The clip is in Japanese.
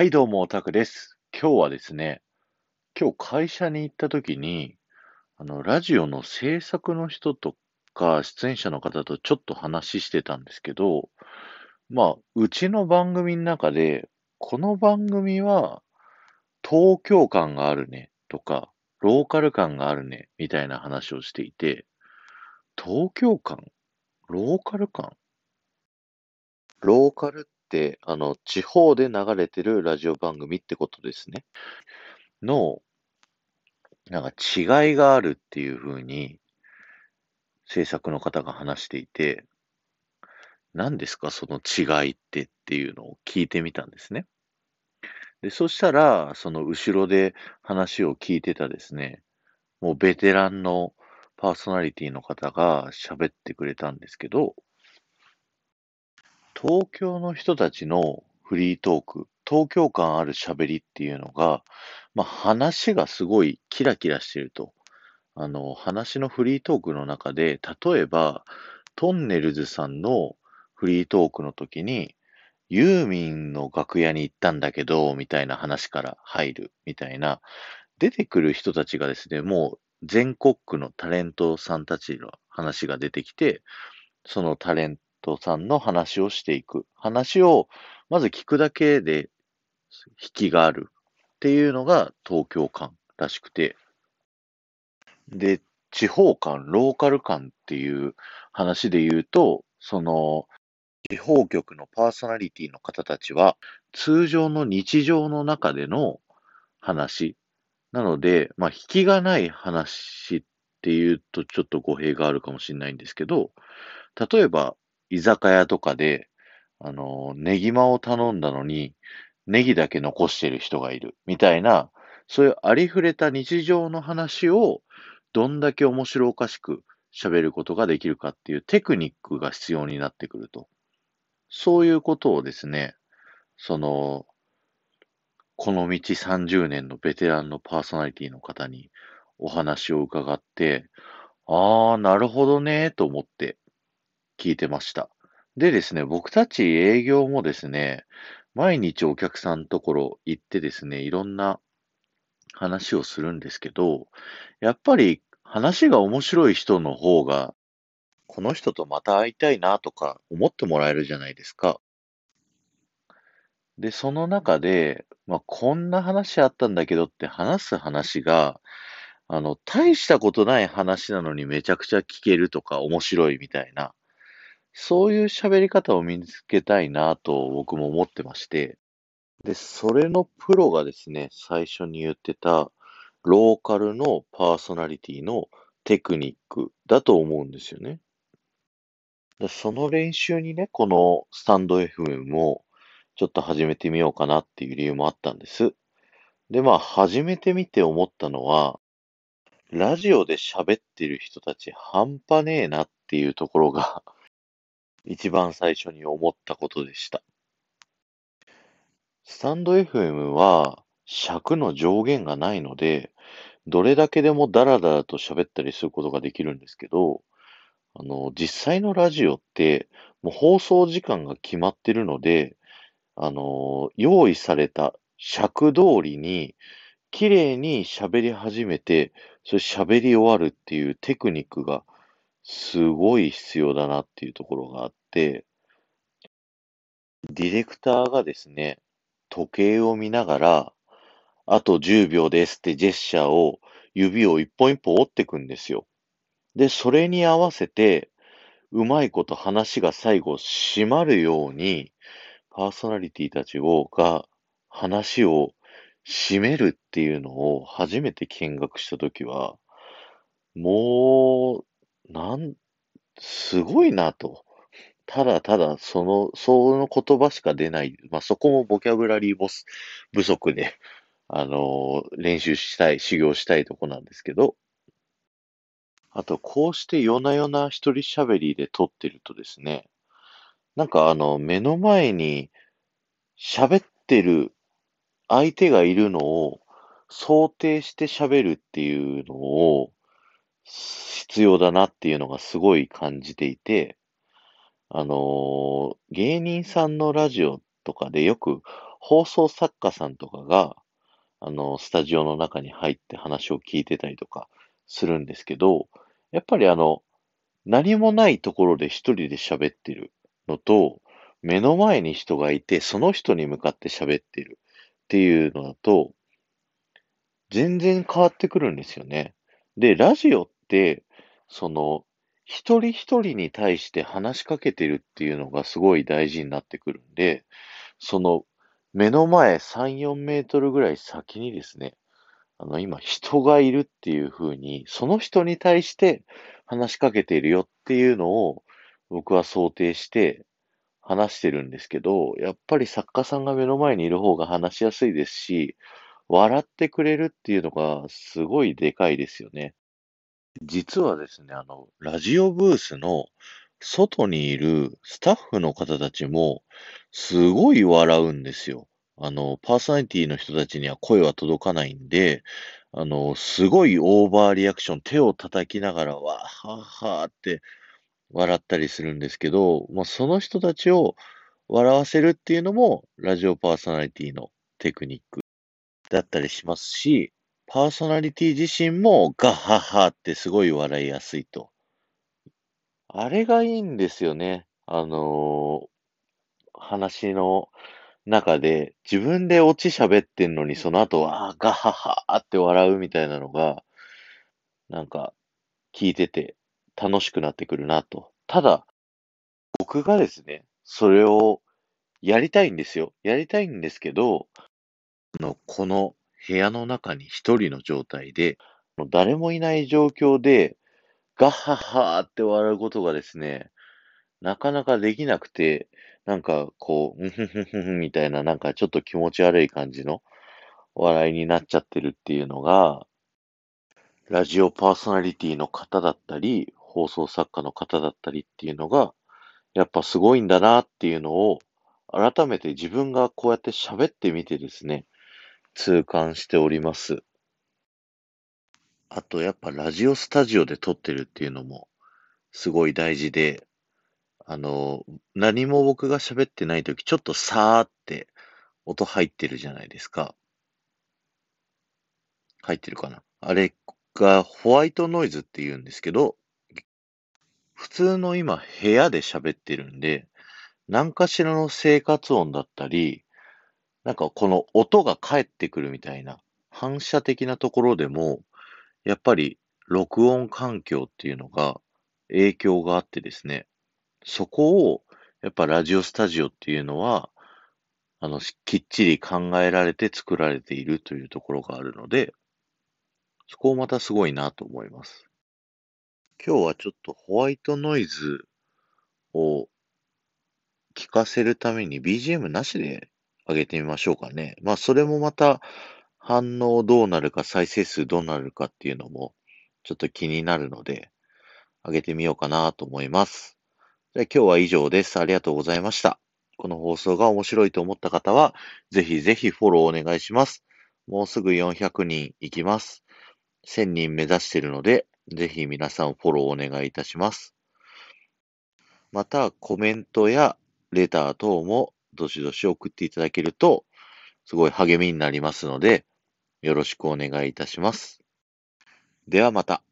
はい、どうも、タクです。今日はですね、今日会社に行った時に、あの、ラジオの制作の人とか、出演者の方とちょっと話してたんですけど、まあ、うちの番組の中で、この番組は東京感があるねとか、ローカル感があるねみたいな話をしていて、東京感？ローカル感？ローカルって、あの、地方で流れてるラジオ番組ってことですね。の、なんか違いがあるっていう風に、制作の方が話していて、何ですかその違いってっていうのを聞いてみたんですね。で、そしたら、その後ろで話を聞いてたですね、もうベテランのパーソナリティの方が喋ってくれたんですけど、東京の人たちのフリートーク、東京感ある喋りっていうのが、まあ、話がすごいキラキラしてると。あの、話のフリートークの中で、例えば、トンネルズさんのフリートークの時に、ユーミンの楽屋に行ったんだけど、みたいな話から入る、みたいな、出てくる人たちがですね、もう全国区のタレントさんたちの話が出てきて、そのタレントさんの話をしていく。話を、まず聞くだけで引きがあるっていうのが東京感らしくて。で、地方感、ローカル感っていう話で言うと、その、地方局のパーソナリティの方たちは、通常の日常の中での話。なので、まあ、引きがない話っていうとちょっと語弊があるかもしれないんですけど、例えば、居酒屋とかで、あの、ネギマを頼んだのに、ネギだけ残してる人がいる、みたいな、そういうありふれた日常の話を、どんだけ面白おかしく喋ることができるかっていうテクニックが必要になってくると。そういうことをですね、その、この道30年のベテランのパーソナリティの方にお話を伺って、ああ、なるほどね、と思って聞いてました。でですね、僕たち営業もですね、毎日お客さんのところ行ってですね、いろんな話をするんですけど、やっぱり話が面白い人の方が、この人とまた会いたいなとか思ってもらえるじゃないですか。で、その中で、まあ、こんな話あったんだけどって話す話が、あの、大したことない話なのにめちゃくちゃ聞けるとか面白いみたいな、そういう喋り方を身につけたいなと僕も思ってまして、で、それのプロがですね、最初に言ってた、ローカルのパーソナリティのテクニックだと思うんですよね。でその練習にね、このスタンド FM もちょっと始めてみようかなっていう理由もあったんです。で、まあ、始めてみて思ったのは、ラジオで喋ってる人たち半端ねえなっていうところが一番最初に思ったことでした。スタンド FM は尺の上限がないので、どれだけでもダラダラと喋ったりすることができるんですけど、あの、実際のラジオって、もう放送時間が決まってるので、あの、用意された尺通りに、綺麗に喋り始めて、それ喋り終わるっていうテクニックがすごい必要だなっていうところがあって、ディレクターがですね、時計を見ながら、あと10秒ですってジェスチャーを指を一本一本折っていくんですよ。で、それに合わせて、うまいこと話が最後締まるように、パーソナリティたちをが話を締めるっていうのを初めて見学したときは、もう、なん、すごいなと。ただただ、その、その言葉しか出ない。まあ、そこもボキャブラリーボス不足で、あの、練習したい、修行したいとこなんですけど、あと、こうして夜な夜な一人喋りで撮ってるとですね、なんかあの、目の前に喋ってる相手がいるのを想定して喋るっていうのを必要だなっていうのがすごい感じていて、あのー芸人さんのラジオとかでよく放送作家さんとかが、あの、スタジオの中に入って話を聞いてたりとかするんですけど、やっぱりあの、何もないところで一人で喋ってるのと、目の前に人がいて、その人に向かって喋ってるっていうのだと、全然変わってくるんですよね。で、ラジオって、その、一人一人に対して話しかけてるっていうのがすごい大事になってくるんで、その、目の前3、4メートルぐらい先にですね、あの、今人がいるっていう風に、その人に対して話しかけているよっていうのを僕は想定して話してるんですけど、やっぱり作家さんが目の前にいる方が話しやすいですし、笑ってくれるっていうのがすごいでかいですよね。実はですね、あの、ラジオブースの外にいるスタッフの方たちも、すごい笑うんですよ。あの、パーソナリティの人たちには声は届かないんで、あの、すごいオーバーリアクション、手を叩きながら、わーはーはーって笑ったりするんですけど、まあ、その人たちを笑わせるっていうのも、ラジオパーソナリティのテクニックだったりしますし、パーソナリティ自身もガッハッハってすごい笑いやすいと。あれがいいんですよね。あのー話の中で自分でオチ喋ってんのにその後は、ガッハッハーって笑うみたいなのが、なんか聞いてて楽しくなってくるなと。ただ、僕がですね、それをやりたいんですよ。やりたいんですけど、あのこの部屋の中に一人の状態で、もう誰もいない状況で、ガッハッハーって笑うことがですね、なかなかできなくて、なんかこう、うんふんふふんふんみたいな、なんかちょっと気持ち悪い感じの笑いになっちゃってるっていうのが、ラジオパーソナリティの方だったり、放送作家の方だったりっていうのが、やっぱすごいんだなっていうのを、改めて自分がこうやって喋ってみてですね、痛感しております。あと、やっぱラジオスタジオで撮ってるっていうのも、すごい大事で、あの、何も僕が喋ってないとき、ちょっとさーって音入ってるじゃないですか。入ってるかな？あれがホワイトノイズって言うんですけど、普通の今部屋で喋ってるんで、何かしらの生活音だったり、なんかこの音が返ってくるみたいな反射的なところでも、やっぱり録音環境っていうのが影響があってですね、そこをやっぱラジオスタジオっていうのは、あの、きっちり考えられて作られているというところがあるので、そこをまたすごいなと思います。今日はちょっとホワイトノイズを聞かせるために BGM なしで上げてみましょうかね。まあ、それもまた反応どうなるか、再生数どうなるかっていうのもちょっと気になるので、上げてみようかなと思います。じゃあ今日は以上です。ありがとうございました。この放送が面白いと思った方は、ぜひぜひフォローお願いします。もうすぐ400人いきます。1000人目指しているので、ぜひ皆さんフォローお願いいたします。また、コメントやレター等もどしどし送っていただけると、すごい励みになりますので、よろしくお願いいたします。ではまた。